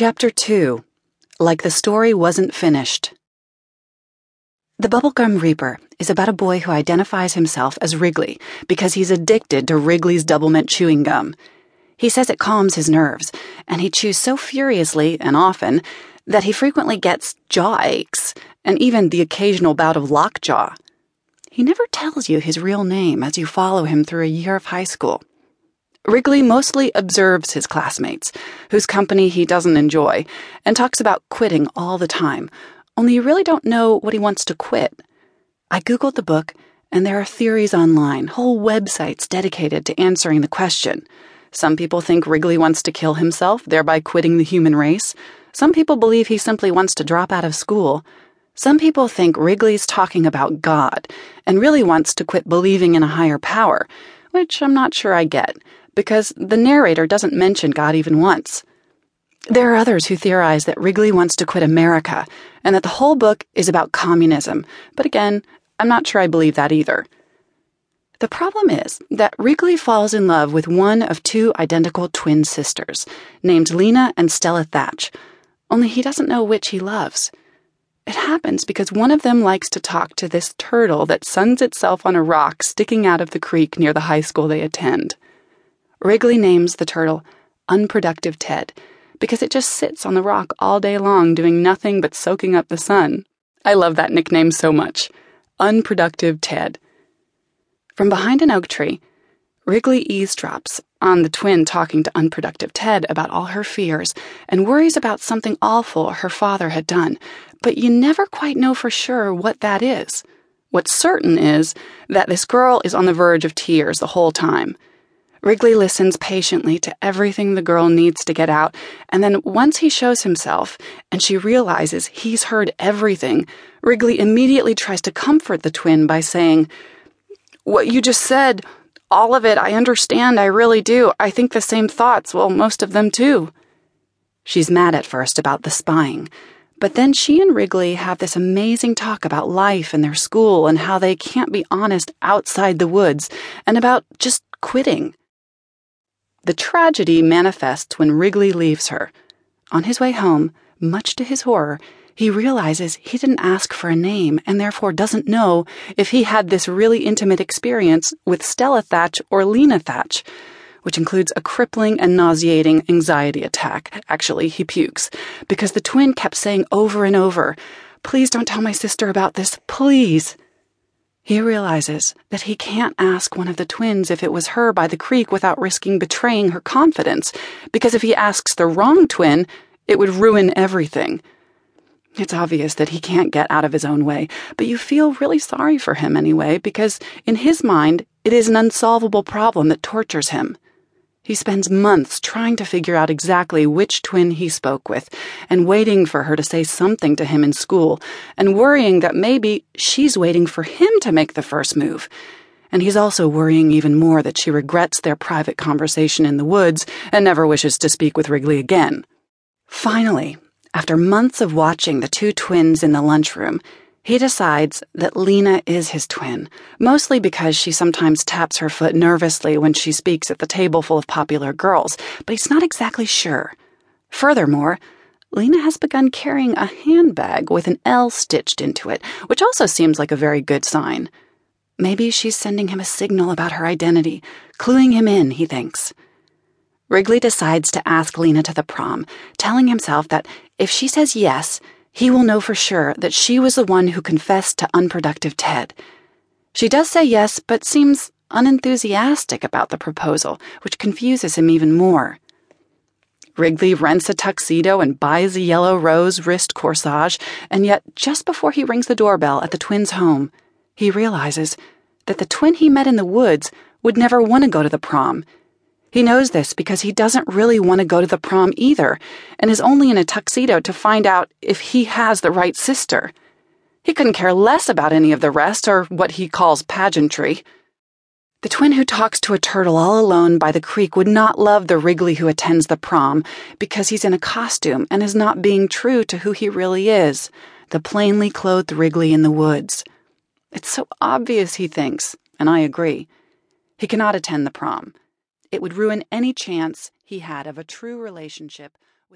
Chapter 2 Like the Story Wasn't Finished. The Bubblegum Reaper is about a boy who identifies himself as Wrigley because he's addicted to Wrigley's Doublemint chewing gum. He says it calms his nerves, and he chews so furiously and often that he frequently gets jaw aches and even the occasional bout of lockjaw. He never tells you his real name as you follow him through a year of high school. Wrigley mostly observes his classmates, whose company he doesn't enjoy, and talks about quitting all the time, only you really don't know what he wants to quit. I googled the book, and there are theories online, whole websites dedicated to answering the question. Some people think Wrigley wants to kill himself, thereby quitting the human race. Some people believe he simply wants to drop out of school. Some people think Wrigley's talking about God and really wants to quit believing in a higher power, which I'm not sure I get because the narrator doesn't mention God even once. There are others who theorize that Wrigley wants to quit America and that the whole book is about communism, but again, I'm not sure I believe that either. The problem is that Wrigley falls in love with one of two identical twin sisters, named Lena and Stella Thatch, only he doesn't know which he loves. It happens because one of them likes to talk to this turtle that suns itself on a rock sticking out of the creek near the high school they attend. Wrigley names the turtle Unproductive Ted because it just sits on the rock all day long doing nothing but soaking up the sun. I love that nickname so much. Unproductive Ted. From behind an oak tree, Wrigley eavesdrops on the twin talking to unproductive Ted about all her fears and worries about something awful her father had done, but you never quite know for sure what that is. What's certain is that this girl is on the verge of tears the whole time. Wrigley listens patiently to everything the girl needs to get out, and then once he shows himself and she realizes he's heard everything, Wrigley immediately tries to comfort the twin by saying, What you just said, all of it, I understand, I really do. I think the same thoughts, well, most of them too. She's mad at first about the spying, but then she and Wrigley have this amazing talk about life and their school and how they can't be honest outside the woods and about just quitting. The tragedy manifests when Wrigley leaves her. On his way home, much to his horror, he realizes he didn't ask for a name and therefore doesn't know if he had this really intimate experience with Stella Thatch or Lena Thatch, which includes a crippling and nauseating anxiety attack. Actually, he pukes, because the twin kept saying over and over, Please don't tell my sister about this, please. He realizes that he can't ask one of the twins if it was her by the creek without risking betraying her confidence, because if he asks the wrong twin, it would ruin everything. It's obvious that he can't get out of his own way, but you feel really sorry for him anyway, because in his mind, it is an unsolvable problem that tortures him. He spends months trying to figure out exactly which twin he spoke with, and waiting for her to say something to him in school, and worrying that maybe she's waiting for him to make the first move. And he's also worrying even more that she regrets their private conversation in the woods and never wishes to speak with Wrigley again. Finally, after months of watching the two twins in the lunchroom, he decides that Lena is his twin, mostly because she sometimes taps her foot nervously when she speaks at the table full of popular girls, but he's not exactly sure. Furthermore, Lena has begun carrying a handbag with an L stitched into it, which also seems like a very good sign. Maybe she's sending him a signal about her identity, cluing him in, he thinks. Wrigley decides to ask Lena to the prom, telling himself that if she says yes, he will know for sure that she was the one who confessed to unproductive Ted. She does say yes, but seems unenthusiastic about the proposal, which confuses him even more. Wrigley rents a tuxedo and buys a yellow rose wrist corsage, and yet, just before he rings the doorbell at the twins' home, he realizes that the twin he met in the woods would never want to go to the prom he knows this because he doesn't really want to go to the prom either, and is only in a tuxedo to find out if he has the right sister. He couldn't care less about any of the rest, or what he calls pageantry. The twin who talks to a turtle all alone by the creek would not love the Wrigley who attends the prom because he's in a costume and is not being true to who he really is the plainly clothed Wrigley in the woods. It's so obvious, he thinks, and I agree. He cannot attend the prom. It would ruin any chance he had of a true relationship